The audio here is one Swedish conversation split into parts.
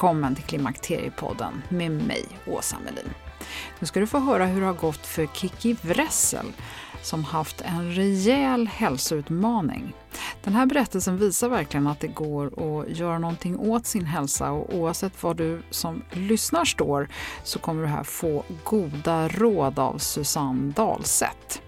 Välkommen till Klimakteriepodden med mig, Åsa Melin. Nu ska du få höra hur det har gått för Kiki Wressel som haft en rejäl hälsoutmaning. Den här berättelsen visar verkligen att det går att göra någonting åt sin hälsa och oavsett var du som lyssnar står så kommer du här få goda råd av Susanne Dahlseth.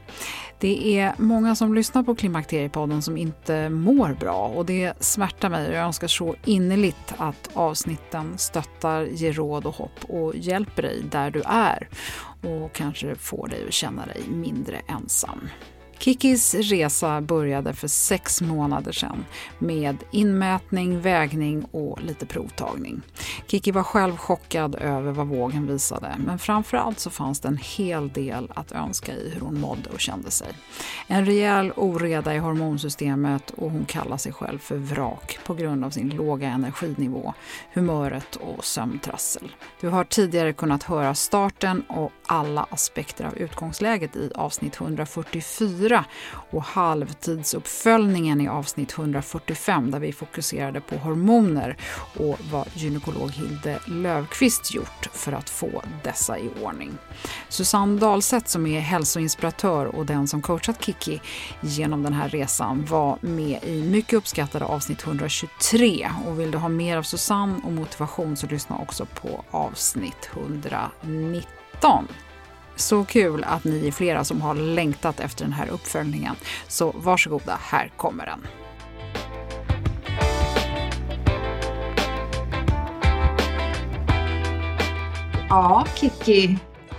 Det är många som lyssnar på Klimakteriepodden som inte mår bra och det smärtar mig och jag önskar så innerligt att avsnitten stöttar, ger råd och hopp och hjälper dig där du är och kanske får dig att känna dig mindre ensam. Kikis resa började för sex månader sedan med inmätning, vägning och lite provtagning. Kiki var själv chockad över vad vågen visade men framförallt så fanns det en hel del att önska i hur hon mådde och kände sig. En rejäl oreda i hormonsystemet och hon kallar sig själv för vrak på grund av sin låga energinivå, humöret och sömntrassel. Du har tidigare kunnat höra starten och alla aspekter av utgångsläget i avsnitt 144 och halvtidsuppföljningen i avsnitt 145 där vi fokuserade på hormoner och vad gynekolog Hilde Lövqvist gjort för att få dessa i ordning. Susanne Dahlseth som är hälsoinspiratör och den som coachat Kiki genom den här resan var med i mycket uppskattade avsnitt 123 och vill du ha mer av Susanne och motivation så lyssna också på avsnitt 190. 13. Så kul att ni är flera som har längtat efter den här uppföljningen. Så varsågoda, här kommer den. Ja, Kiki,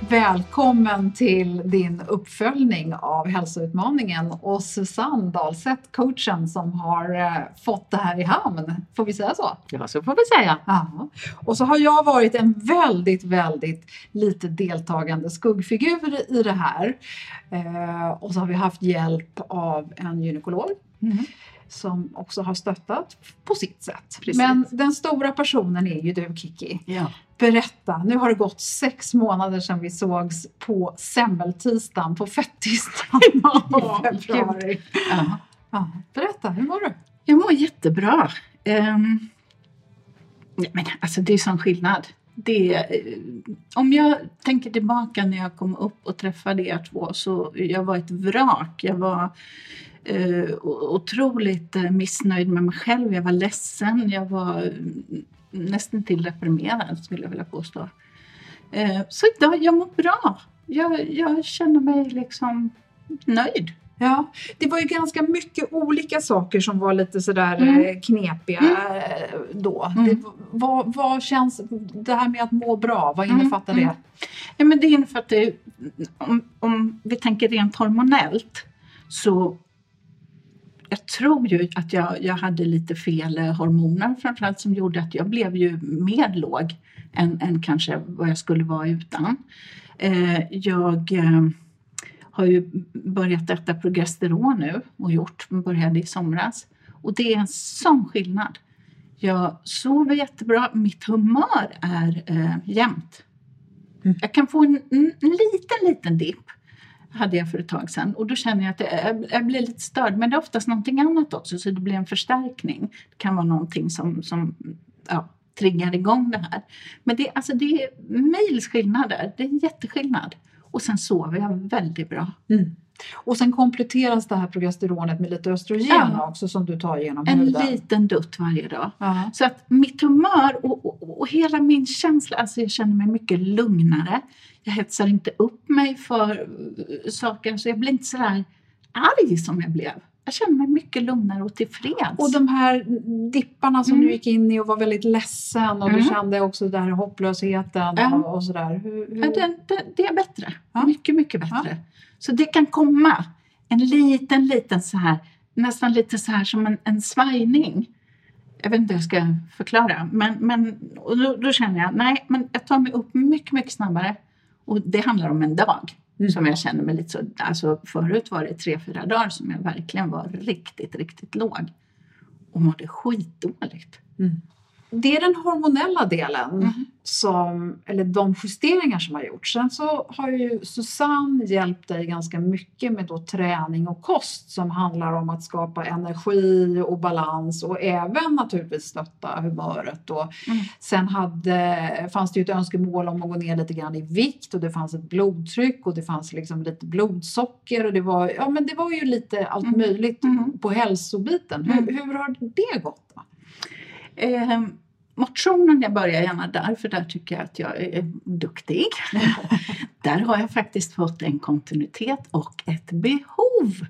välkommen till din uppföljning av hälsoutmaningen och Susanne Dahlseth, coachen som har eh, fått det här i hamn. Får vi säga så? Ja, så får vi säga. Ja. Och så har jag varit en väldigt, väldigt lite deltagande skuggfigur i det här. Eh, och så har vi haft hjälp av en gynekolog. Mm. som också har stöttat på sitt sätt. Precis. Men den stora personen är ju du Kiki. Ja. Berätta, nu har det gått sex månader sedan vi sågs på semmeltisdagen på fettisdagen i februari. Ja. Ja, berätta, hur mår du? Jag mår jättebra. Um, men alltså det är sån skillnad. Det, eh, om jag tänker tillbaka när jag kom upp och träffade er två så jag var ett vrak. Jag var eh, otroligt eh, missnöjd med mig själv. Jag var ledsen. Jag var nästan till deprimerad skulle jag vilja påstå. Eh, så idag, jag mår bra. Jag, jag känner mig liksom nöjd. Ja, det var ju ganska mycket olika saker som var lite sådär Mm. eh, knepiga eh, då. Mm. Det, vad, vad känns, det här med att må bra, vad Mm, innefattar mm. det? Ja, men det innefattar, om, om vi tänker rent hormonellt så jag tror ju att jag, jag hade lite fel hormoner framförallt som gjorde att jag blev ju mer låg än, än kanske vad jag skulle vara utan. Eh, jag eh, har ju börjat äta progesteron nu och gjort, började i somras. Och det är en sån skillnad. Jag sover jättebra, mitt humör är eh, jämnt. Mm. Jag kan få en, en, liten, liten dipp hade jag för ett tag sedan och då känner jag att jag, jag blir lite störd men det är oftast någonting annat också så det blir en förstärkning. Det kan vara någonting som, som ja, triggar igång det här. Men det, alltså det är mils skillnader, det är en jätteskillnad. Och sen sover jag väldigt bra. Mm. Och sen kompletteras det här progesteronet med lite östrogen ja. också som du tar genom en huden. En liten dutt varje dag. Ja. Så att mitt humör och, och, och, hela min känsla, alltså jag känner mig mycket lugnare. Jag hetsar inte upp mig för saker, så jag blir inte sådär arg som jag blev jag känner mig mycket lugnare och tillfreds. Och de här dipparna som mm. du gick in i och var väldigt ledsen och mm. du kände också den här hopplösheten mm. och, och sådär. Hur, hur... Ja, det, det, det, är bättre. Ja. Mycket, mycket bättre. Ja. Så det kan komma en liten, liten så här, nästan lite så här som en, en svajning. Jag vet inte hur jag ska förklara, men, men och då, då känner jag nej, men jag tar mig upp mycket, mycket snabbare. Och det handlar om en dag. Mm. Som jag känner mig lite så, alltså förut var det tre, fyra dagar som jag verkligen var riktigt, riktigt låg. Och mådde skitdåligt. Mm det är den hormonella delen, mm. som, eller de justeringar som har gjorts. Sen så har ju Susanne hjälpt dig ganska mycket med då träning och kost som handlar om att skapa energi och balans och även naturligtvis stötta humöret. Och mm. Sen hade, fanns det ju ett önskemål om att gå ner lite grann i vikt och det fanns ett blodtryck och det fanns liksom lite blodsocker och det var, ja, men det var ju lite allt mm. möjligt mm. på hälsobiten. Hur, mm. hur har det gått? Eh, motionen, jag börjar gärna där för där tycker jag att jag är duktig. där har jag faktiskt fått en kontinuitet och ett behov.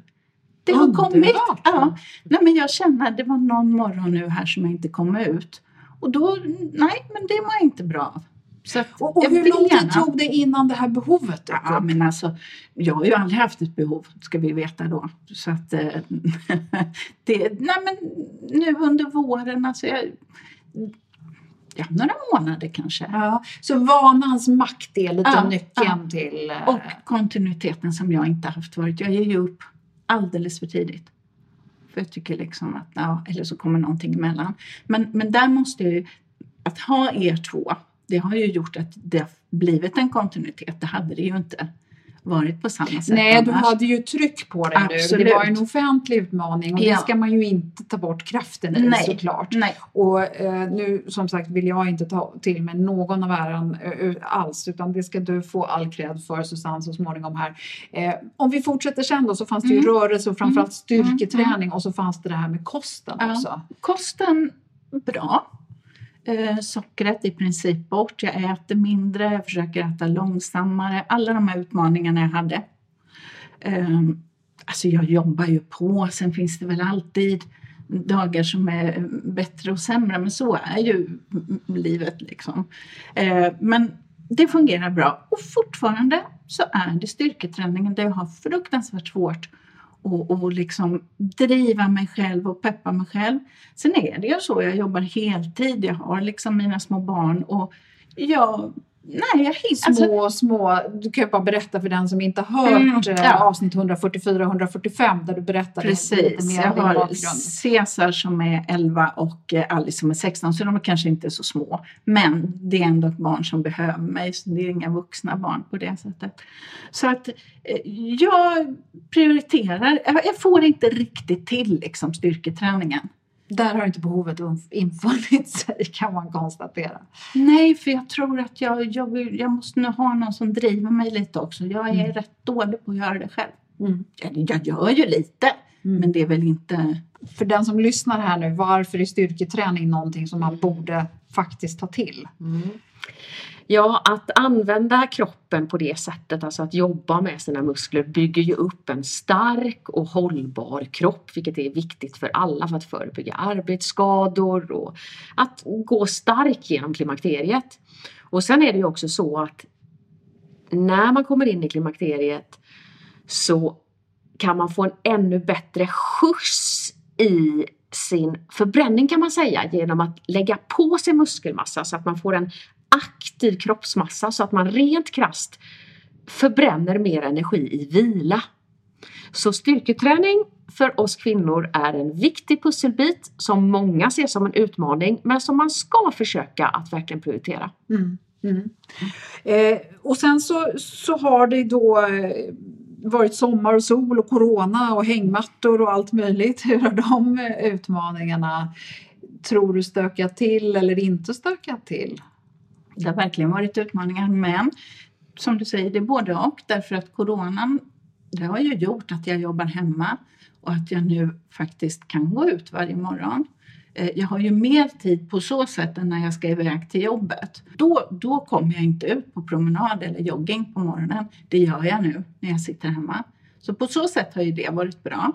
Det har Underbart. kommit. Ja. Nej, men jag känner att det var någon morgon nu här som jag inte kom ut. Och då, nej, men det var inte bra. Så och, och hur lång tid tog det innan det här behovet dök ja, men alltså, Jag har ju aldrig haft ett behov, ska vi veta då. Så att, eh, det, nej men nu under våren, alltså jag, ja, några månader kanske. Ja, så vanans makt är lite ja, nyckeln till... Uh... Och kontinuiteten som jag inte haft förut. Jag ger ju upp alldeles för tidigt. För jag tycker liksom att, ja, eller så kommer någonting emellan. Men, men där måste jag ju, att ha er två, det har ju gjort att det blivit en kontinuitet. Det hade det ju inte varit på samma sätt Nej, annars. du hade ju tryck på dig Absolut. nu. Det var en offentlig utmaning och ja. det ska man ju inte ta bort kraften i Nej. såklart. Nej. Och eh, nu som sagt vill jag inte ta till mig någon av äran eh, alls utan det ska du få all cred för Susanne så småningom här. Eh, om vi fortsätter sen då så fanns det ju mm. rörelse och framförallt mm. styrketräning mm. och så fanns det det här med kosten ja. också. Kosten, bra eh, sockret i princip bort. Jag äter mindre, jag försöker äta långsammare. Alla de här utmaningarna jag hade. Eh, alltså jag jobbar ju på, sen finns det väl alltid dagar som är bättre och sämre, men så är ju livet liksom. Eh, men det fungerar bra och fortfarande så är det styrketräningen där jag har fruktansvärt svårt och, och liksom driva mig själv och peppa mig själv. Sen är det ju så, jag jobbar heltid, jag har liksom mina små barn och jag Nej, jag hinner. Små, alltså, små, du kan ju bara berätta för den som inte har hört mm, ja. avsnitt 144 och 145 där du berättar Precis, lite mer jag har. Cesar som är 11 och eh, Alice som är 16 så de är kanske inte så små. Men det är ändå ett barn som behöver mig så det är inga vuxna barn på det sättet. Så att eh, jag prioriterar, jag får inte riktigt till liksom styrketräningen. Där har inte behovet infunnit sig kan man konstatera. Nej, för jag tror att jag, jag, jag måste nog ha någon som driver mig lite också. Jag är mm. rätt dålig på att göra det själv. Mm. Jag, jag gör ju lite, mm. men det är väl inte... För den som lyssnar här nu, varför är styrketräning någonting som man borde faktiskt ta till? Ja, att använda kroppen på det sättet, alltså att jobba med sina muskler, bygger ju upp en stark och hållbar kropp, vilket är viktigt för alla för att förebygga arbetsskador och att gå stark genom klimakteriet. Och sen är det ju också så att när man kommer in i klimakteriet så kan man få en ännu bättre skjuts i sin förbränning kan man säga genom att lägga på sig muskelmassa så att man får en aktiv kroppsmassa så att man rent krast förbränner mer energi i vila. Så styrketräning för oss kvinnor är en viktig pusselbit som många ser som en utmaning men som man ska försöka att verkligen prioritera. Mm. Mm. Eh, och sen så, så har det då eh, varit sommar och sol och corona och hängmattor och allt möjligt. Hur har de utmaningarna, tror du, stökat till eller inte stökat till? Det har verkligen varit utmaningar men som du säger, det är både och därför att coronan det har ju gjort att jag jobbar hemma och att jag nu faktiskt kan gå ut varje morgon. Eh, jag har ju mer tid på så sätt än när jag ska iväg till jobbet. Då, då kommer jag inte ut på promenad eller jogging på morgonen. Det gör jag nu när jag sitter hemma. Så på så sätt har ju det varit bra.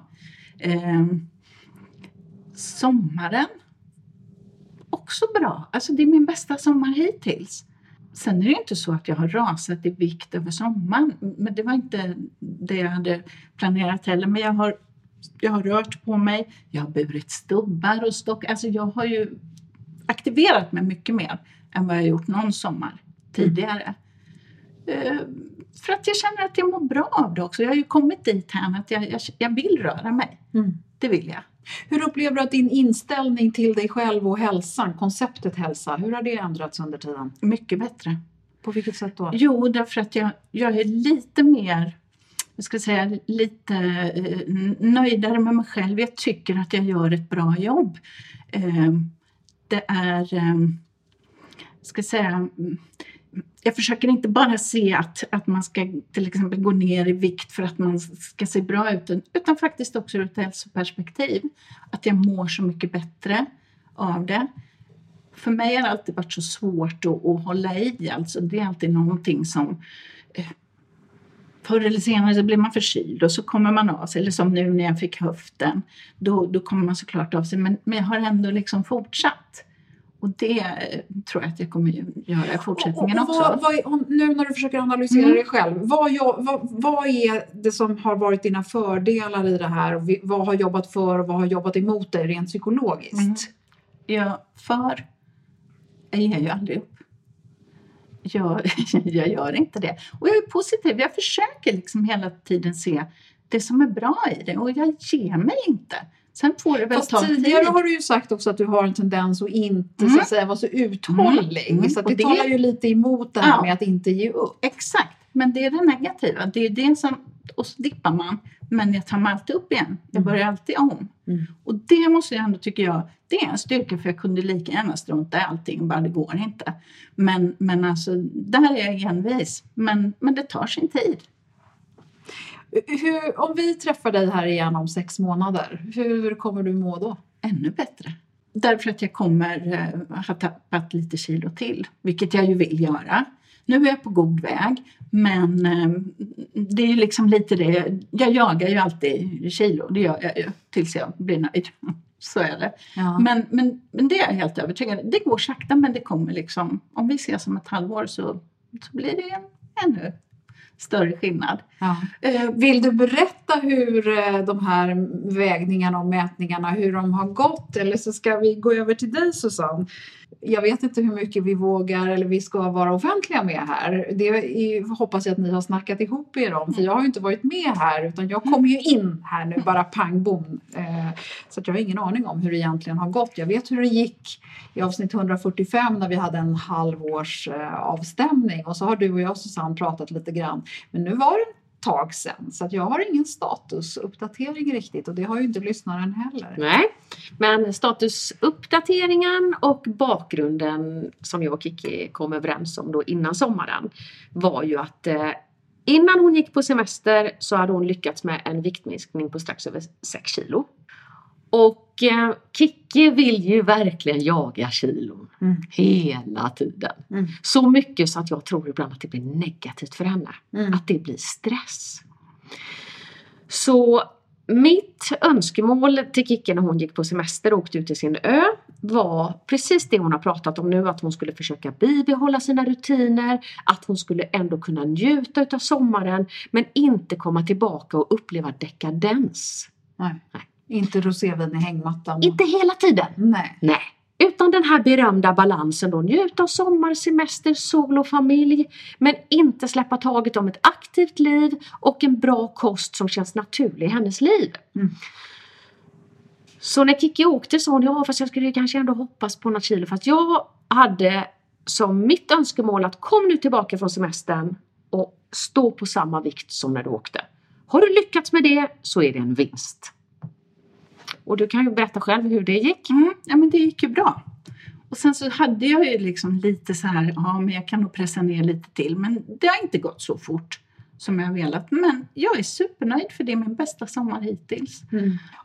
Eh, sommaren, också bra. Alltså det är min bästa sommar hittills. Sen är det inte så att jag har rasat i vikt över sommaren, men det var inte det jag hade planerat heller. Men jag har, jag har rört på mig, jag har burit stubbar och stock. Alltså jag har ju aktiverat mig mycket mer än vad jag gjort någon sommar tidigare. Mm. För att jag känner att jag mår bra av det också. Jag har ju kommit dit här att jag, jag, jag vill röra mig. Mm. Det vill jag. Hur upplever du att din inställning till dig själv och hälsan, konceptet hälsa, hur har det ändrats under tiden? Mycket bättre. På vilket sätt då? Jo, därför att jag, jag är lite mer jag ska säga lite eh, nöjdare med mig själv. Jag tycker att jag gör ett bra jobb. Eh, det är, eh, ska säga, jag försöker inte bara se att, att man ska till exempel gå ner i vikt för att man ska se bra ut, utan faktiskt också ur ett hälsoperspektiv. Att jag mår så mycket bättre av det. För mig har det alltid varit så svårt att, att hålla i. Alltså, det är alltid någonting som eh, Förr eller senare så blir man förkyld och så kommer man av sig. Eller som nu när jag fick höften. Då, då kommer man såklart av sig. Men, men jag har ändå liksom fortsatt. Och det tror jag att jag kommer göra i fortsättningen och, och vad, också. Vad, nu när du försöker analysera mm. dig själv, vad, vad, vad, är det som har varit dina fördelar i det här? Vad har jobbat för och vad har jobbat emot dig rent psykologiskt? Mm. Ja, för jag ger ju aldrig upp. Jag, jag gör inte det. Och jag är positiv. Jag försöker liksom hela tiden se det som är bra i det och jag ger mig inte. Sen får det väl Fast ta tidigare tid. har du ju sagt också att du har en tendens att inte mm. så att säga, vara så uthållig. Mm. Så det, det talar ju lite emot det här ja. med att inte ge upp. Exakt, men det är det negativa. Det är det som, och så dippar man, men jag tar mig alltid upp igen. Jag börjar mm. alltid om. Mm. Och det måste jag ändå, tycker jag, det är en styrka för jag kunde lika gärna strunta i allting, bara det går inte. Men, men alltså, där är jag envis. Men, men det tar sin tid. Hur, om vi träffar dig här igen om sex månader, hur kommer du må då? Ännu bättre. Därför att jag kommer eh, ha tappat lite kilo till, vilket jag ju vill göra. Nu är jag på god väg, men eh, det är liksom lite det. Jag jagar ju alltid kilo, det gör jag ju tills jag blir nöjd. Så är det. Ja. Men, men, men det är jag helt övertygad Det går sakta men det kommer liksom, om vi ses om ett halvår så, så blir det ännu större skillnad. Ja. Eh, vill du berätta hur eh, de här vägningarna och mätningarna, hur de har gått? Eller så ska vi gå över till dig Susanne. Jag vet inte hur mycket vi vågar eller vi ska vara offentliga med här. Det är, hoppas jag att ni har snackat ihop er om, för jag har ju inte varit med här utan jag kom ju in här nu bara pang bom. Eh, så jag har ingen aning om hur det egentligen har gått. Jag vet hur det gick i avsnitt 145 när vi hade en halvårs avstämning och så har du och jag Susanne pratat lite grann. Men nu var det tag sedan så att jag har ingen statusuppdatering riktigt och det har ju inte lyssnaren heller. Nej, men statusuppdateringen och bakgrunden som jag och Kiki kom överens om då innan sommaren var ju att eh, innan hon gick på semester så hade hon lyckats med en viktminskning på strax över 6 kilo. Och eh, Kikki vill ju verkligen jaga kilon mm. hela tiden. Mm. Så mycket så att jag tror ibland att det blir negativt för henne. Mm. Att det blir stress. Så mitt önskemål till Kikki när hon gick på semester och åkte ut till sin ö var precis det hon har pratat om nu, att hon skulle försöka bibehålla sina rutiner, att hon skulle ändå kunna njuta utav sommaren men inte komma tillbaka och uppleva dekadens. Nej. Nej. Inte rosévin i hängmattan? Inte hela tiden. Nej. Nej. Utan den här berömda balansen då, njuta av sommar, semester, sol och familj, men inte släppa taget om ett aktivt liv och en bra kost som känns naturlig i hennes liv. Mm. Så när Kikki åkte sa hon, ja fast jag skulle kanske ändå hoppas på något kilo, fast jag hade som mitt önskemål att kom nu tillbaka från semestern och stå på samma vikt som när du åkte. Har du lyckats med det så är det en vinst. Och du kan ju berätta själv hur det gick. Mm, ja, men det gick ju bra. Och sen så hade jag ju liksom lite så här, ja men jag kan nog pressa ner lite till. Men det har inte gått så fort som jag velat. Men jag är supernöjd för det är min bästa sommar hittills.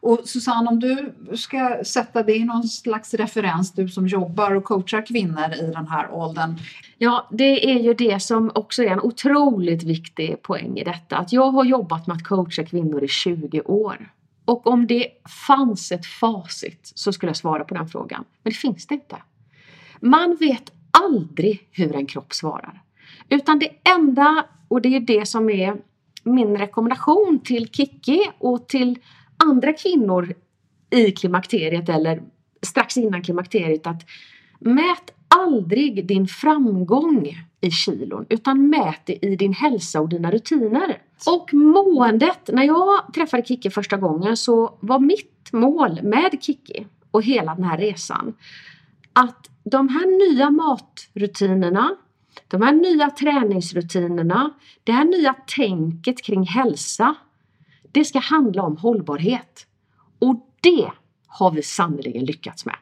Och Susanne, om du ska sätta dig i någon slags referens, du som jobbar och coachar kvinnor i den här åldern. Ja, det är ju det som också är en otroligt viktig poäng i detta. Att jag har jobbat med att coacha kvinnor i 20 år. Och om det fanns ett facit så skulle jag svara på den frågan. Men det finns det inte. Man vet aldrig hur en kropp svarar. Utan det enda, och det är det som är min rekommendation till Kiki och till andra kvinnor i klimakteriet eller strax innan klimakteriet att mät aldrig din framgång i kilon utan mät det i din hälsa och dina rutiner. Och måendet, när jag träffade Kiki första gången så var mitt mål med Kiki och hela den här resan att de här nya matrutinerna, de här nya träningsrutinerna, det här nya tänket kring hälsa, det ska handla om hållbarhet. Och det har vi sannerligen lyckats med.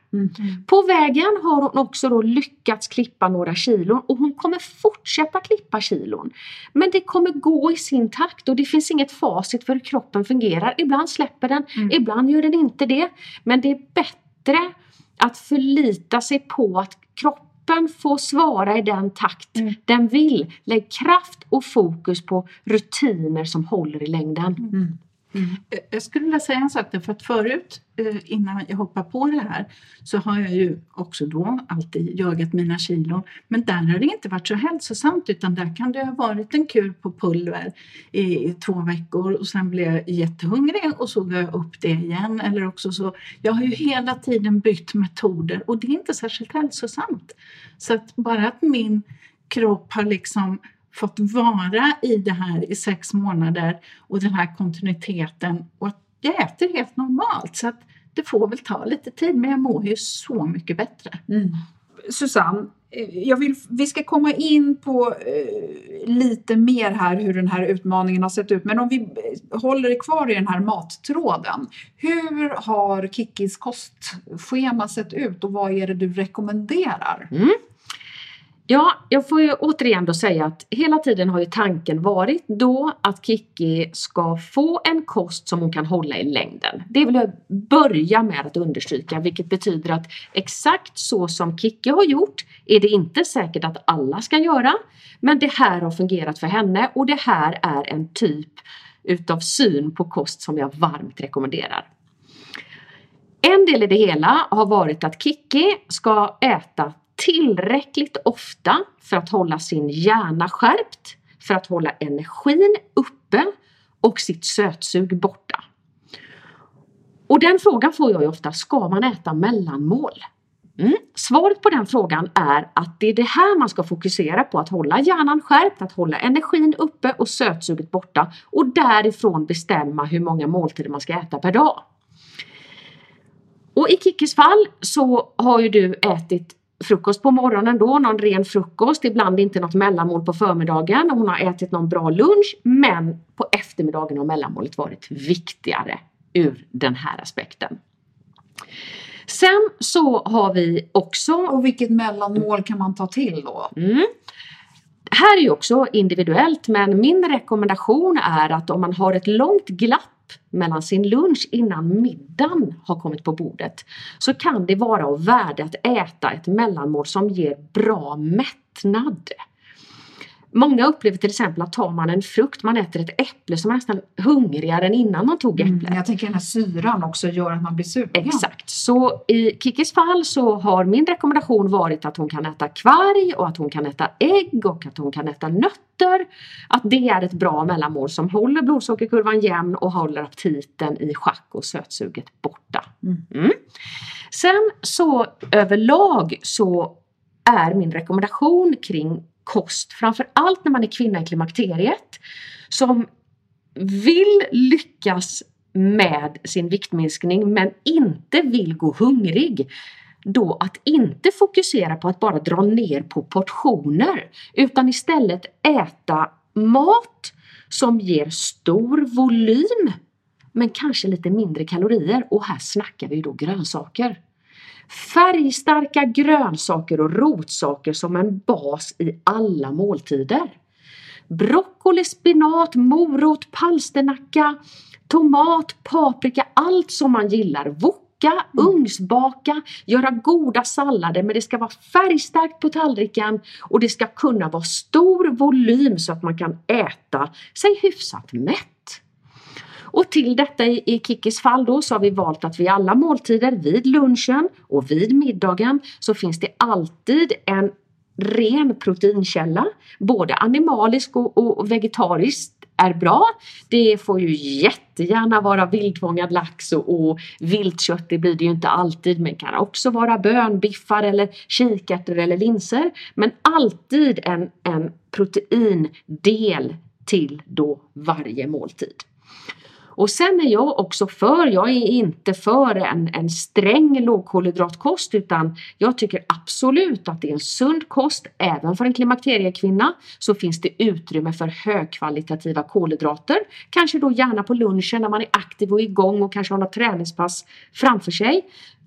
På vägen har hon också då lyckats klippa några kilon och hon kommer fortsätta klippa kilon. Men det kommer gå i sin takt och det finns inget facit för hur kroppen fungerar. Ibland släpper den, ibland gör den inte det. Men det är bättre att förlita sig på att kroppen får svara i den takt den vill. Lägg kraft och fokus på rutiner som håller i längden. Mm. Eh, jag skulle vilja säga en sak där, för att förut eh, innan jag hoppar på det här så har jag ju också då alltid jagat mina kilon. Men där har det inte varit så hälsosamt utan där kan det ha varit en kur på pulver i, i två veckor och sen blev jag jättehungrig och så gav jag upp det igen. Eller också så, jag har ju hela tiden bytt metoder och det är inte särskilt hälsosamt. Så att bara att min kropp har liksom fått vara i det här i sex månader och den här kontinuiteten och att jag äter helt normalt. Så att det får väl ta lite tid men jag mår ju så mycket bättre. Susanne, eh, jag vill, vi ska komma in på eh, lite mer här hur den här utmaningen har sett ut. Men om vi eh, håller kvar i den här mattråden. Hur har Kikkis kostschema sett ut och vad är det du rekommenderar? Ja, jag får ju återigen då säga att hela tiden har ju tanken varit då att Kiki ska få en kost som hon kan hålla i längden. Det vill jag börja med att understryka, vilket betyder att exakt så som Kiki har gjort är det inte säkert att alla ska göra. Men det här har fungerat för henne och det här är en typ utav syn på kost som jag varmt rekommenderar. En del i det hela har varit att Kiki ska äta tillräckligt ofta för att hålla sin hjärna skärpt, för att hålla energin uppe och sitt sötsug borta. Och den frågan får jag ju ofta, ska man äta mellanmål? Mm. Svaret på den frågan är att det är det här man ska fokusera på, att hålla hjärnan skärpt, att hålla energin uppe och sötsuget borta och därifrån bestämma hur många måltider man ska äta per dag. Och i Kickis fall så har ju du ätit frukost på morgonen då, någon ren frukost, ibland inte något mellanmål på förmiddagen och hon har ätit någon bra lunch men på eftermiddagen har mellanmålet varit viktigare ur den här aspekten. Sen så har vi också Och vilket mellanmål kan man ta till då? Mm. Här är ju också individuellt men min rekommendation är att om man har ett långt glapp mellan sin lunch innan middagen har kommit på bordet så kan det vara av värde att äta ett mellanmål som ger bra mättnad. Många upplever till exempel att tar man en frukt, man äter ett äpple så är man nästan hungrigare än innan man tog äpplet. Mm, jag tänker den här syran också gör att man blir sugen. Exakt, så i Kikis fall så har min rekommendation varit att hon kan äta kvarg och att hon kan äta ägg och att hon kan äta nötter. Att det är ett bra mellanmål som håller blodsockerkurvan jämn och håller aptiten i schack och sötsuget borta. Mm. Sen så överlag så är min rekommendation kring kost, framför allt när man är kvinna i klimakteriet, som vill lyckas med sin viktminskning men inte vill gå hungrig. Då att inte fokusera på att bara dra ner på portioner utan istället äta mat som ger stor volym men kanske lite mindre kalorier och här snackar vi då grönsaker. Färgstarka grönsaker och rotsaker som en bas i alla måltider. Broccoli, spinat, morot, palsternacka, tomat, paprika, allt som man gillar. Woka, ugnsbaka, göra goda sallader men det ska vara färgstarkt på tallriken och det ska kunna vara stor volym så att man kan äta sig hyfsat mätt. Och till detta i, i Kikkis fall då så har vi valt att vid alla måltider, vid lunchen och vid middagen så finns det alltid en ren proteinkälla. Både animalisk och, och vegetariskt är bra. Det får ju jättegärna vara vildfångad lax och, och viltkött, det blir det ju inte alltid, men kan också vara bönbiffar eller kikärtor eller linser. Men alltid en, en proteindel till då varje måltid. Och sen är jag också för, jag är inte för en, en sträng lågkolhydratkost utan jag tycker absolut att det är en sund kost även för en klimakteriekvinna så finns det utrymme för högkvalitativa kolhydrater. Kanske då gärna på lunchen när man är aktiv och igång och kanske har något träningspass framför sig.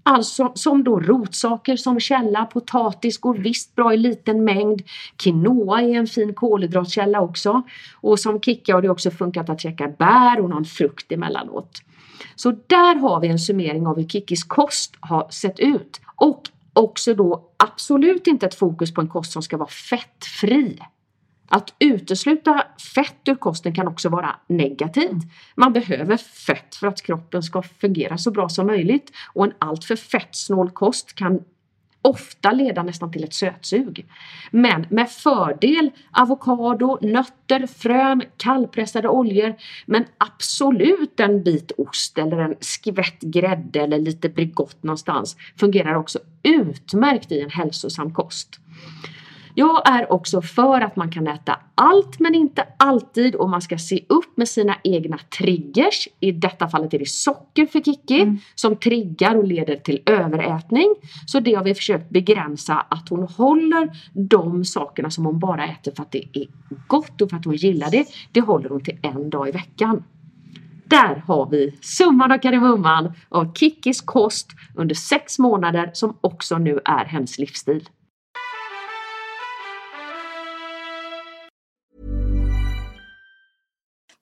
Alltså som då rotsaker som källa, potatis går visst bra i liten mängd. Quinoa är en fin kolhydratkälla också. Och som Kicka har det också funkat att käka bär och någon frukt emellanåt. Så där har vi en summering av hur Kickis kost har sett ut. Och också då absolut inte ett fokus på en kost som ska vara fettfri. Att utesluta fett ur kosten kan också vara negativt. Man behöver fett för att kroppen ska fungera så bra som möjligt och en alltför fettsnål kost kan ofta leda nästan till ett sötsug. Men med fördel avokado, nötter, frön, kallpressade oljor men absolut en bit ost eller en skvätt grädde eller lite Bregott någonstans fungerar också utmärkt i en hälsosam kost. Jag är också för att man kan äta allt men inte alltid och man ska se upp med sina egna triggers. I detta fallet är det socker för Kikki mm. som triggar och leder till överätning. Så det har vi försökt begränsa att hon håller de sakerna som hon bara äter för att det är gott och för att hon gillar det. Det håller hon till en dag i veckan. Där har vi summan och kardemumman av Kikkis kost under sex månader som också nu är hennes livsstil.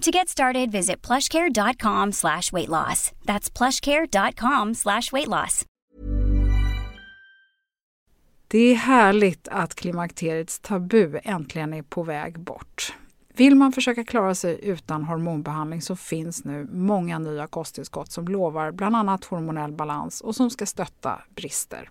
To get started, visit plushcare.com slash weight loss. That's plushcare.com slash weight loss. Det är härligt att klimakteriets tabu äntligen är på väg bort. Vill man försöka klara sig utan hormonbehandling så finns nu många nya kosttillskott som lovar bland annat hormonell balans och som ska stötta brister.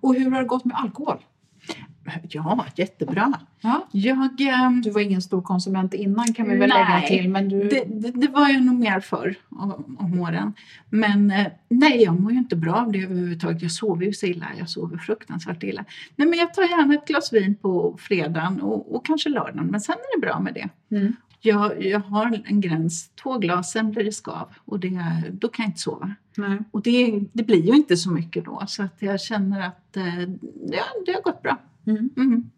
Och hur har det gått med alkohol? Ja, jättebra. Ja. Jag, ehm, Du var ingen stor konsument innan kan vi väl lägga Nej, till. Men du... det, det, det var jag nog mer förr om, om åren. Men eh, nej, jag mår ju inte bra av det överhuvudtaget. Jag sover ju så illa. Jag sover fruktansvärt illa. Nej, men jag tar gärna ett glas vin på fredagen och, och kanske lördagen. Men sen är det bra med det. Mm. Jag, jag har en gräns. Två glas, sen blir det skav. Och det, då kan jag inte sova. Nej. Och det, det blir ju inte så mycket då. Så att jag känner att eh, ja, det har gått bra. Mm. Mm.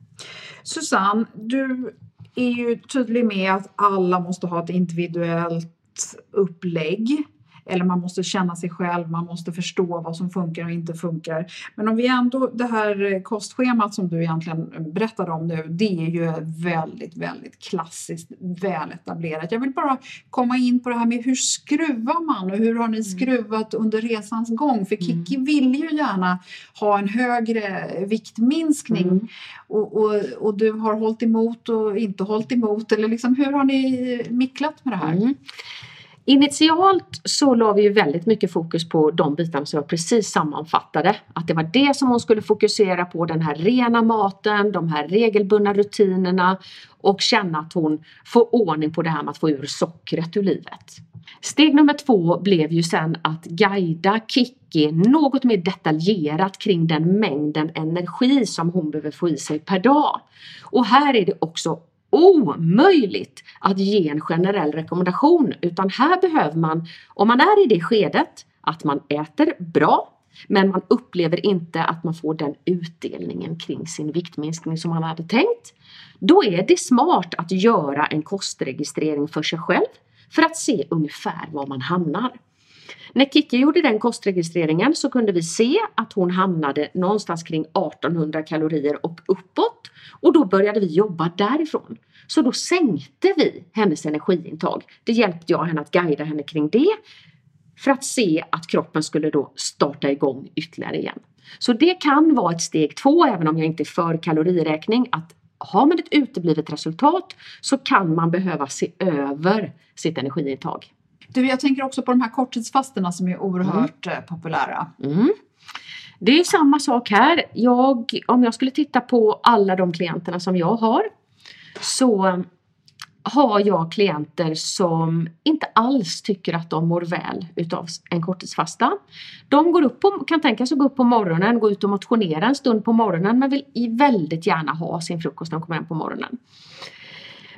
Susanne, du är ju tydlig med att alla måste ha ett individuellt upplägg. Eller man måste känna sig själv, man måste förstå vad som funkar och inte funkar. Men om vi ändå, det här kostschemat som du egentligen berättade om nu, det är ju väldigt, väldigt klassiskt väletablerat. Jag vill bara komma in på det här med hur skruvar man och hur har ni skruvat under resans gång? För Kiki vill ju gärna ha en högre viktminskning och, och, och du har hållit emot och inte hållit emot. Eller liksom, hur har ni micklat med det här? Mm. Initialt så la vi ju väldigt mycket fokus på de bitarna som jag precis sammanfattade. Att det var det som hon skulle fokusera på, den här rena maten, de här regelbundna rutinerna och känna att hon får ordning på det här med att få ur sockret ur livet. Steg nummer två blev ju sen att guida Kiki något mer detaljerat kring den mängden energi som hon behöver få i sig per dag. Och här är det också omöjligt att ge en generell rekommendation utan här behöver man, om man är i det skedet, att man äter bra men man upplever inte att man får den utdelningen kring sin viktminskning som man hade tänkt. Då är det smart att göra en kostregistrering för sig själv för att se ungefär var man hamnar. När Kikki gjorde den kostregistreringen så kunde vi se att hon hamnade någonstans kring 1800 kalorier och uppåt och då började vi jobba därifrån. Så då sänkte vi hennes energiintag. Det hjälpte jag henne att guida henne kring det för att se att kroppen skulle då starta igång ytterligare igen. Så det kan vara ett steg två, även om jag inte är för kaloriräkning, att har man ett uteblivet resultat så kan man behöva se över sitt energiintag. Du, jag tänker också på de här korttidsfasterna som är oerhört mm. populära. Mm. Det är samma sak här. Jag, om jag skulle titta på alla de klienterna som jag har så har jag klienter som inte alls tycker att de mår väl utav en korttidsfasta. De går upp på, kan tänka sig att gå upp på morgonen, gå ut och motionera en stund på morgonen men vill väldigt gärna ha sin frukost när de kommer hem på morgonen.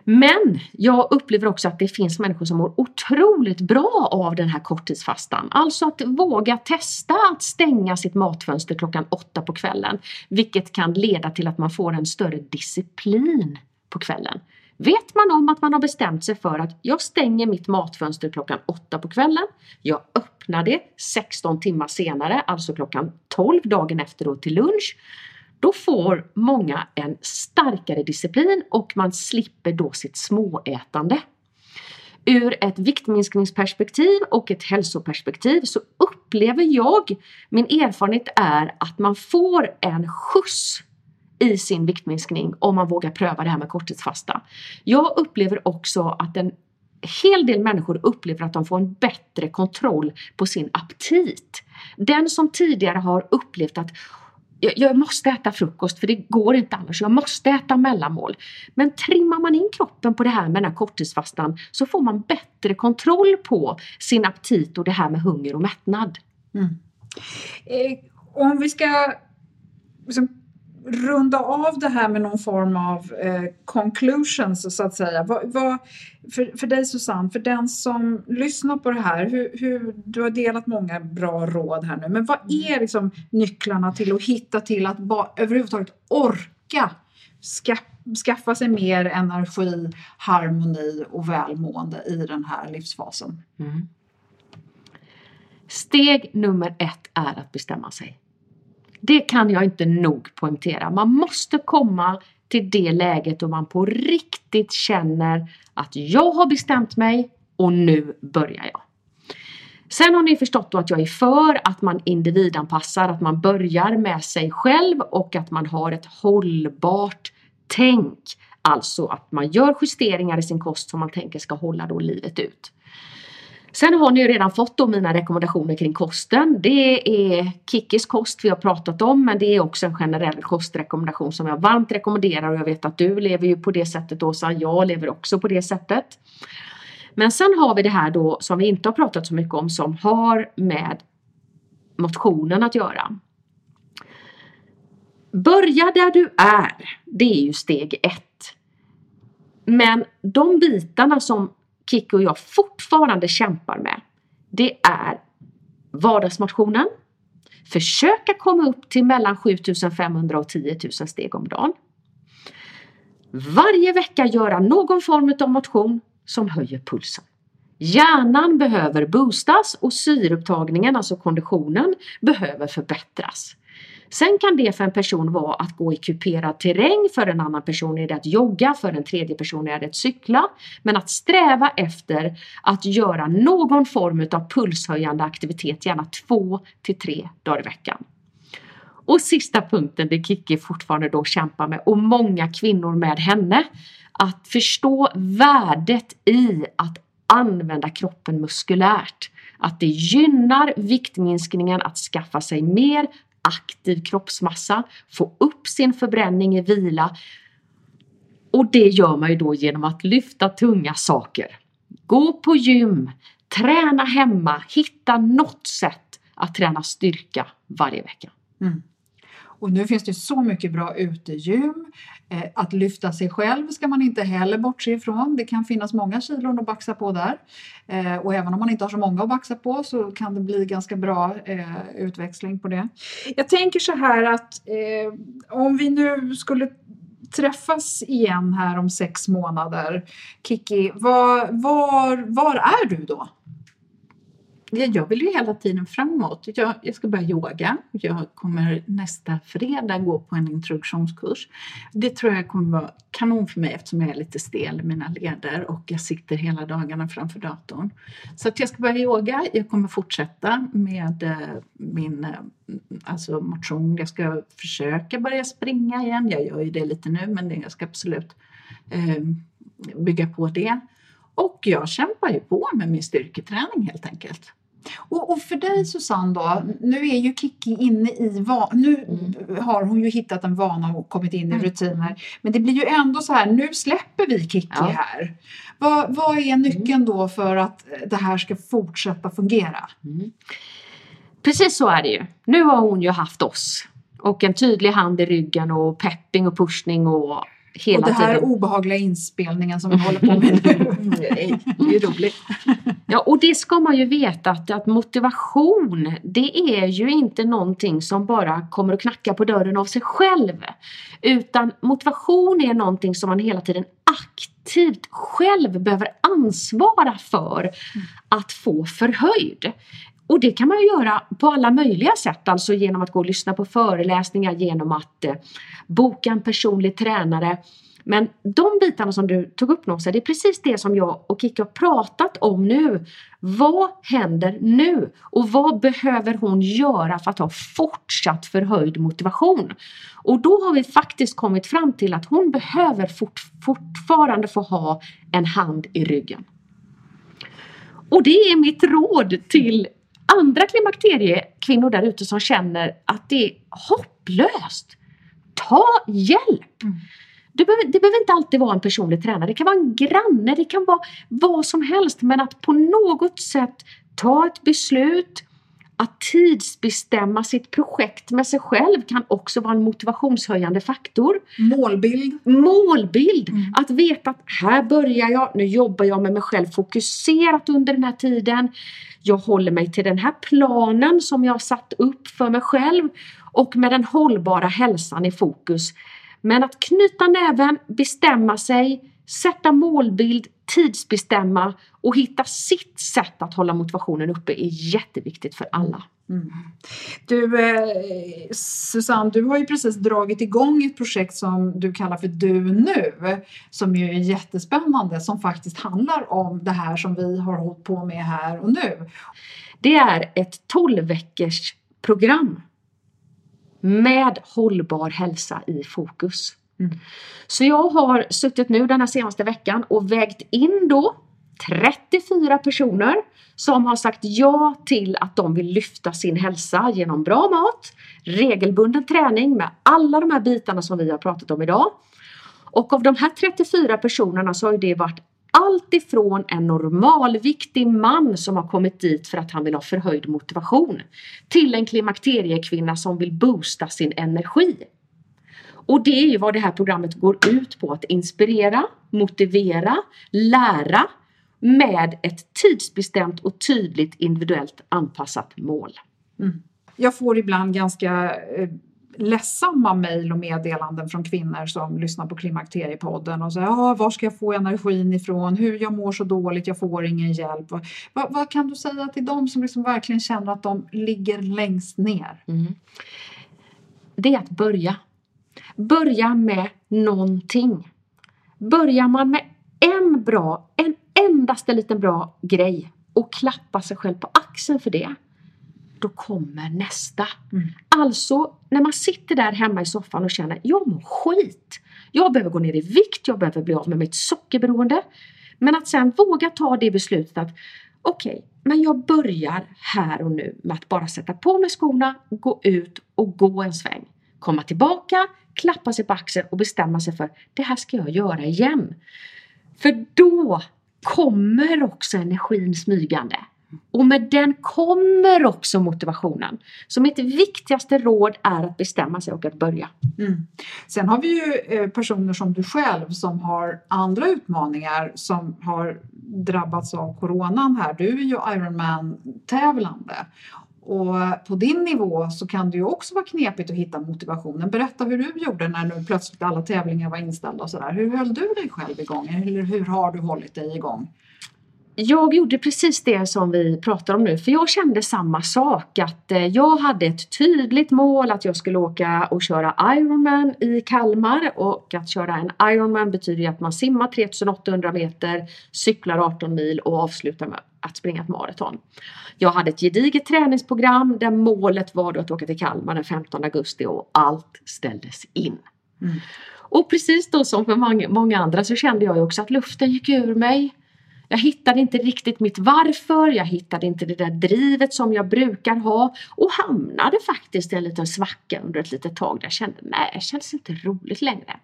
Men jag upplever också att det finns människor som mår otroligt bra av den här korttidsfastan. Alltså att våga testa att stänga sitt matfönster klockan åtta på kvällen. Vilket kan leda till att man får en större disciplin på kvällen. Vet man om att man har bestämt sig för att jag stänger mitt matfönster klockan åtta på kvällen. Jag öppnar det 16 timmar senare, alltså klockan 12 dagen efter då till lunch. Då får många en starkare disciplin och man slipper då sitt småätande. Ur ett viktminskningsperspektiv och ett hälsoperspektiv så upplever jag, min erfarenhet är att man får en skjuts i sin viktminskning om man vågar pröva det här med korttidsfasta. Jag upplever också att en hel del människor upplever att de får en bättre kontroll på sin aptit. Den som tidigare har upplevt att jag, jag måste äta frukost för det går inte annars. Jag måste äta mellanmål. Men trimmar man in kroppen på det här med den här korttidsfastan så får man bättre kontroll på sin aptit och det här med hunger och mättnad. Mm. Eh, om vi ska liksom, runda av det här med någon form av eh, conclusions så att säga. Vad, vad, för, för dig Susanne, för den som lyssnar på det här, hur, hur, du har delat många bra råd här nu, men vad mm. är liksom nycklarna till att hitta till att ba, överhuvudtaget orka ska, skaffa sig mer energi, harmoni och välmående i den här livsfasen? Mm. Steg nummer ett är att bestämma sig. Det kan jag inte nog poängtera. Man måste komma till det läget då man på riktigt känner att jag har bestämt mig och nu börjar jag. Sen har ni förstått då att jag är för att man individanpassar, att man börjar med sig själv och att man har ett hållbart tänk. Alltså att man gör justeringar i sin kost som man tänker ska hålla då livet ut. Sen har ni ju redan fått då mina rekommendationer kring kosten. Det är Kickis kost vi har pratat om men det är också en generell kostrekommendation som jag varmt rekommenderar och jag vet att du lever ju på det sättet Åsa. Jag lever också på det sättet. Men sen har vi det här då som vi inte har pratat så mycket om som har med motionen att göra. Börja där du är. Det är ju steg ett. Men de bitarna som Kikki och jag fortfarande kämpar med, det är vardagsmotionen. Försöka komma upp till mellan 7500 och 10 000 steg om dagen. Varje vecka göra någon form av motion som höjer pulsen. Hjärnan behöver boostas och syreupptagningen, alltså konditionen, behöver förbättras. Sen kan det för en person vara att gå i kuperad terräng, för en annan person är det att jogga, för en tredje person är det att cykla. Men att sträva efter att göra någon form av pulshöjande aktivitet, gärna två till tre dagar i veckan. Och sista punkten, det Kikki fortfarande då kämpar med och många kvinnor med henne, att förstå värdet i att använda kroppen muskulärt. Att det gynnar viktminskningen att skaffa sig mer aktiv kroppsmassa, få upp sin förbränning i vila. Och det gör man ju då genom att lyfta tunga saker. Gå på gym, träna hemma, hitta något sätt att träna styrka varje vecka. Mm. Och nu finns det så mycket bra utegym. Eh, att lyfta sig själv ska man inte heller bortse ifrån. Det kan finnas många kilon att baxa på där. Eh, och även om man inte har så många att baxa på så kan det bli ganska bra eh, utväxling på det. Jag tänker så här att eh, om vi nu skulle träffas igen här om sex månader. Kiki, var, var, var är du då? Jag vill ju hela tiden framåt. Jag, jag, ska börja yoga. Jag kommer nästa fredag gå på en introduktionskurs. Det tror jag kommer vara kanon för mig eftersom jag är lite stel i mina leder och jag sitter hela dagarna framför datorn. Så att jag ska börja yoga. Jag kommer fortsätta med eh, min eh, alltså motion. Jag ska försöka börja springa igen. Jag gör ju det lite nu men jag ska absolut eh, bygga på det. Och jag kämpar ju på med min styrketräning helt enkelt. Och, och, för dig Susanne då, nu är ju Kiki inne i, nu mm. har hon ju hittat en vana och kommit in i mm. rutiner. Men det blir ju ändå så här, nu släpper vi Kiki ja. här. Vad, vad är nyckeln då för att det här ska fortsätta fungera? Mm. Precis så är det ju. Nu har hon ju haft oss och en tydlig hand i ryggen och pepping och pushning och hela Och det här tiden. obehagliga inspelningen som vi håller på med nu. det är roligt. Ja, och det ska man ju veta att, att motivation, det är ju inte någonting som bara kommer att knacka på dörren av sig själv. Utan motivation är någonting som man hela tiden aktivt själv behöver ansvara för att få förhöjd. Och det kan man ju göra på alla möjliga sätt, alltså genom att gå och lyssna på föreläsningar, genom att eh, boka en personlig tränare. Men de bitarna som du tog upp Nossa, det är precis det som jag och Kikki har pratat om nu. Vad händer nu? Och vad behöver hon göra för att ha fortsatt förhöjd motivation? Och då har vi faktiskt kommit fram till att hon behöver fort, fortfarande få ha en hand i ryggen. Och det är mitt råd till andra klimakteriekvinnor där ute som känner att det är hopplöst. Ta hjälp! Mm. Det behöver, det behöver inte alltid vara en personlig tränare, det kan vara en granne, det kan vara vad som helst. Men att på något sätt ta ett beslut, att tidsbestämma sitt projekt med sig själv kan också vara en motivationshöjande faktor. Målbild. Målbild! Mm. Att veta att här börjar jag, nu jobbar jag med mig själv fokuserat under den här tiden. Jag håller mig till den här planen som jag satt upp för mig själv och med den hållbara hälsan i fokus. Men att knyta näven, bestämma sig, sätta målbild, tidsbestämma och hitta sitt sätt att hålla motivationen uppe är jätteviktigt för alla. Mm. Du eh, Susanne, du har ju precis dragit igång ett projekt som du kallar för Du nu som ju är jättespännande som faktiskt handlar om det här som vi har hållit på med här och nu. Det är ett 12 veckors program med hållbar hälsa i fokus. Mm. Så jag har suttit nu den här senaste veckan och vägt in då 34 personer som har sagt ja till att de vill lyfta sin hälsa genom bra mat, regelbunden träning med alla de här bitarna som vi har pratat om idag. Och av de här 34 personerna så har det varit allt ifrån en normalviktig man som har kommit dit för att han vill ha förhöjd motivation till en klimakteriekvinna som vill boosta sin energi. Och det är ju vad det här programmet går ut på, att inspirera, motivera, lära med ett tidsbestämt och tydligt individuellt anpassat mål. Mm. Jag får ibland ganska eh, ledsamma mejl och meddelanden från kvinnor som lyssnar på Klimakteriepodden och säger ah, var ska jag få energin ifrån, hur jag mår så dåligt, jag får ingen hjälp. Vad, vad kan du säga till dem som liksom verkligen känner att de ligger längst ner? Mm. Det är att börja. Börja med någonting. Börjar man med en bra, en endaste liten bra grej och klappa sig själv på axeln för det då kommer nästa. Mm. Alltså, när man sitter där hemma i soffan och känner jag mår skit. Jag behöver gå ner i vikt, jag behöver bli av med mitt sockerberoende. Men att sen våga ta det beslutet att okej, okay, men jag börjar här och nu med att bara sätta på mig skorna, gå ut och gå en sväng. Komma tillbaka, klappa sig på axeln och bestämma sig för det här ska jag göra igen. För då kommer också energin smygande. Och med den kommer också motivationen. Så mitt viktigaste råd är att bestämma sig och att börja. Mm. Sen har vi ju eh, personer som du själv som har andra utmaningar som har drabbats av coronan här. Du är ju Ironman-tävlande och på din nivå så kan det ju också vara knepigt att hitta motivationen. Berätta hur du gjorde när nu plötsligt alla tävlingar var inställda och sådär. Hur höll du dig själv igång? Eller hur har du hållit dig igång? jag gjorde precis det som vi pratar om nu för jag kände samma sak att eh, jag hade ett tydligt mål att jag skulle åka och köra Ironman i Kalmar och att köra en Ironman betyder ju att man simmar 3800 meter, cyklar 18 mil och avslutar med att springa ett maraton. Jag hade ett gediget träningsprogram där målet var att åka till Kalmar den 15 augusti och allt ställdes in. Mm. Och precis då som för många andra så kände jag också att luften gick ur mig. Jag hittade inte riktigt mitt varför, jag hittade inte det där drivet som jag brukar ha och hamnade faktiskt i en liten svacka under ett litet tag där jag kände nej, det känns inte roligt längre.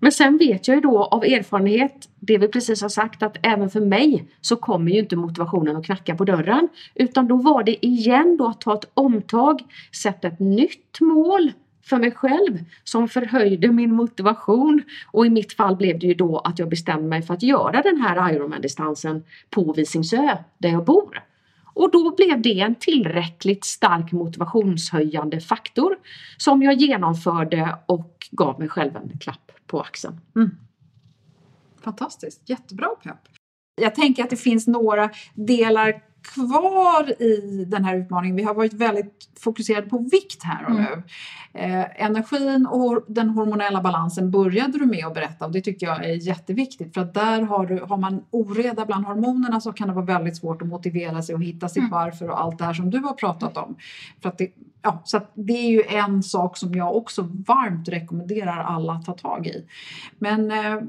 Men sen vet jag ju då av erfarenhet, det vi precis har sagt, att även för mig så kommer ju inte motivationen att knacka på dörren. Utan då var det igen då att ta ett omtag, sätta ett nytt mål för mig själv som förhöjde min motivation. Och i mitt fall blev det ju då att jag bestämde mig för att göra den här Ironman-distansen på Visingsö där jag bor. Och då blev det en tillräckligt stark motivationshöjande faktor som jag genomförde och gav mig själv en klapp på axeln. Mm. Fantastiskt, jättebra pepp. Jag tänker att det finns några delar kvar i den här utmaningen. Vi har varit väldigt fokuserade på vikt här och mm. nu. Eh, energin och den hormonella balansen började du med att berätta och det tycker jag är jätteviktigt för att där har, du, har man oreda bland hormonerna så kan det vara väldigt svårt att motivera sig och hitta sitt mm. varför och allt det här som du har pratat om. För att det, ja, så att det är ju en sak som jag också varmt rekommenderar alla att ta tag i. Men eh,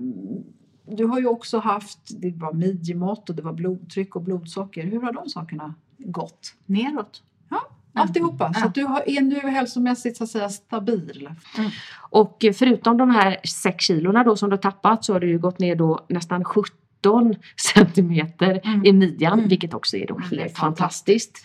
du har ju också haft, det var midjemått och det var blodtryck och blodsocker. Hur har de sakerna gått neråt. Ja, alltihopa. Så du har, är nu hälsomässigt så att säga stabil. Och förutom de här 6 kilorna då som du har tappat så har du ju gått ner då nästan 17 centimeter i midjan, vilket också är då Mm. det är helt fantastiskt.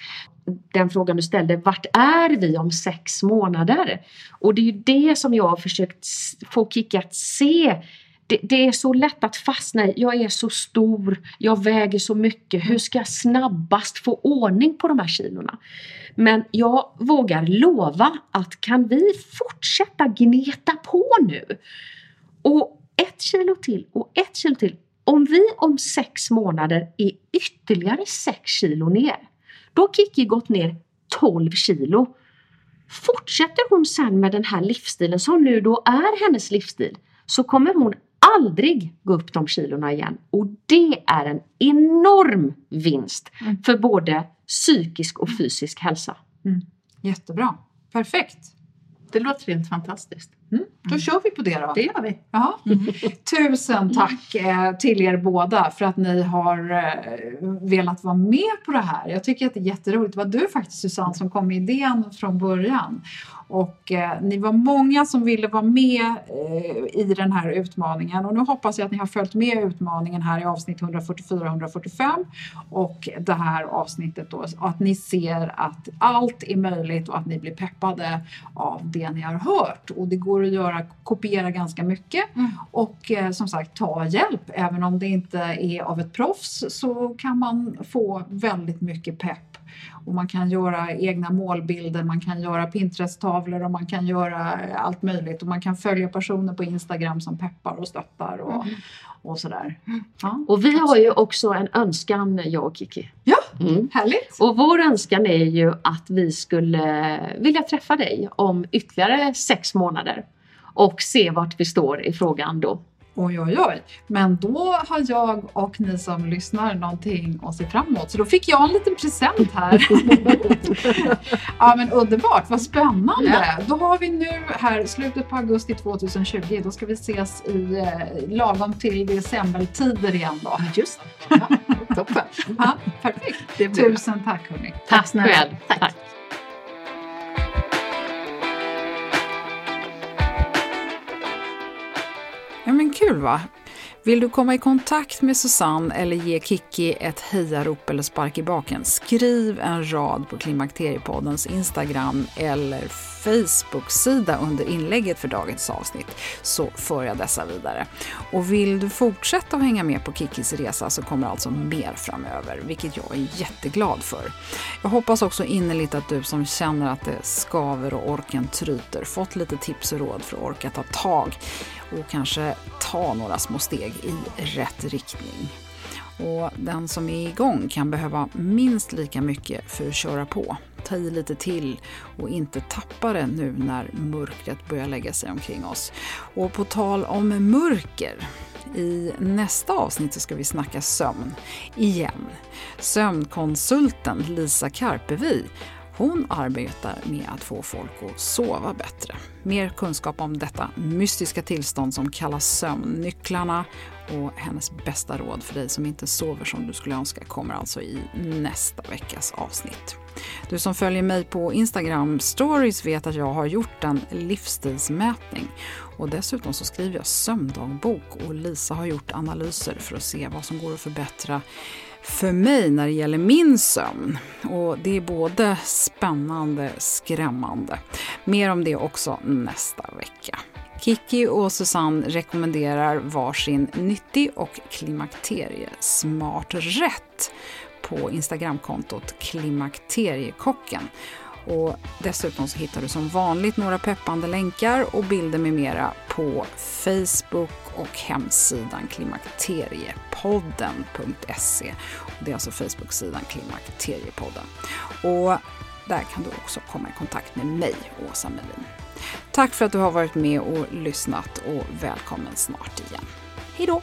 Den frågan du ställde, vart är vi om sex månader? Och det är ju det som jag har försökt få Kikki att se. Det, det är så lätt att fastna i, jag är så stor, jag väger så mycket, hur ska jag snabbast få ordning på de här kilorna? Men jag vågar lova att kan vi fortsätta gneta på nu och ett kilo till och ett kilo till. Om vi om sex månader är ytterligare sex kilo ner, då har Kiki gått ner 12 kilo. Fortsätter hon sen med den här livsstilen som nu då är hennes livsstil så kommer hon aldrig gå upp de kilorna igen. Och det är en enorm vinst för både psykisk och fysisk hälsa. Jättebra. Perfekt. Det låter helt fantastiskt. Då kör vi på det då. Det gör vi. Ja. Tusen tack eh, till er båda för att ni har eh, velat vara med på det här. Jag tycker att det är jätteroligt. Det var du faktiskt Susanne som kom med idén från början. Och eh, ni var många som ville vara med eh, i den här utmaningen. Och nu hoppas jag att ni har följt med utmaningen här i avsnitt 144-145 och det här avsnittet då. Och att ni ser att allt är möjligt och att ni blir peppade av det ni har hört. Och det går att göra, kopiera ganska mycket och eh, som sagt ta hjälp. Även om det inte är av ett proffs så kan man få väldigt mycket pepp. Och man kan göra egna målbilder, man kan göra Pinterest-tavlor och man kan göra allt möjligt. Och man kan följa personer på Instagram som peppar och stöttar och, och sådär. Ja. Och vi har ju också en önskan, jag och Kiki. ja, Mm. härligt! Och vår önskan är ju att vi skulle vilja träffa dig om ytterligare sex månader och se vart vi står i frågan då. Oj, oj, oj. Men då har jag och ni som lyssnar någonting att se fram emot. Så då fick jag en liten present här. ja, men underbart. Vad spännande. Då har vi nu här slutet på augusti 2020. Då ska vi ses i eh, lagom till decembertider igen då. Just det. Toppen. Ja, perfekt. Det blir bra. Tusen tack hörni. Tack snälla. själv. Tack. Ja men kul va? Vill du komma i kontakt med Susanne eller ge Kiki ett hejarop eller spark i baken? Skriv en rad på Klimakteriepoddens Instagram eller Facebook-sida under inlägget för dagens avsnitt så för jag dessa vidare. Och vill du fortsätta att hänga med på Kikis resa så kommer alltså mer framöver, vilket jag är jätteglad för. Jag hoppas också innerligt att du som känner att det skaver och orken tryter fått lite tips och råd för att orka ta tag och kanske ta några små steg i rätt riktning. Och den som är igång kan behöva minst lika mycket för att köra på. Ta i lite till och inte tappa det nu när mörkret börjar lägga sig omkring oss. Och på tal om mörker, i nästa avsnitt så ska vi snacka sömn igen. Sömnkonsulten Lisa Karpevi hon arbetar med att få folk att sova bättre. Mer kunskap om detta mystiska tillstånd som kallas sömnnycklarna och hennes bästa råd för dig som inte sover som du skulle önska kommer alltså i nästa veckas avsnitt. Du som följer mig på Instagram stories vet att jag har gjort en livsstilsmätning och dessutom så skriver jag sömndagbok och Lisa har gjort analyser för att se vad som går att förbättra för mig när det gäller min sömn. Och det är både spännande, skrämmande. Mer om det också nästa vecka. Kiki och Susanne rekommenderar varsin nyttig och klimakteriesmart rätt på Instagramkontot Klimakteriekocken. Och dessutom så hittar du som vanligt några peppande länkar och bilder med mera på Facebook och hemsidan klimakteriepodden.se. Det är alltså Facebook-sidan Klimakteriepodden. Och där kan du också komma i kontakt med mig, Åsa Melin. Tack för att du har varit med och lyssnat och välkommen snart igen. Hej då!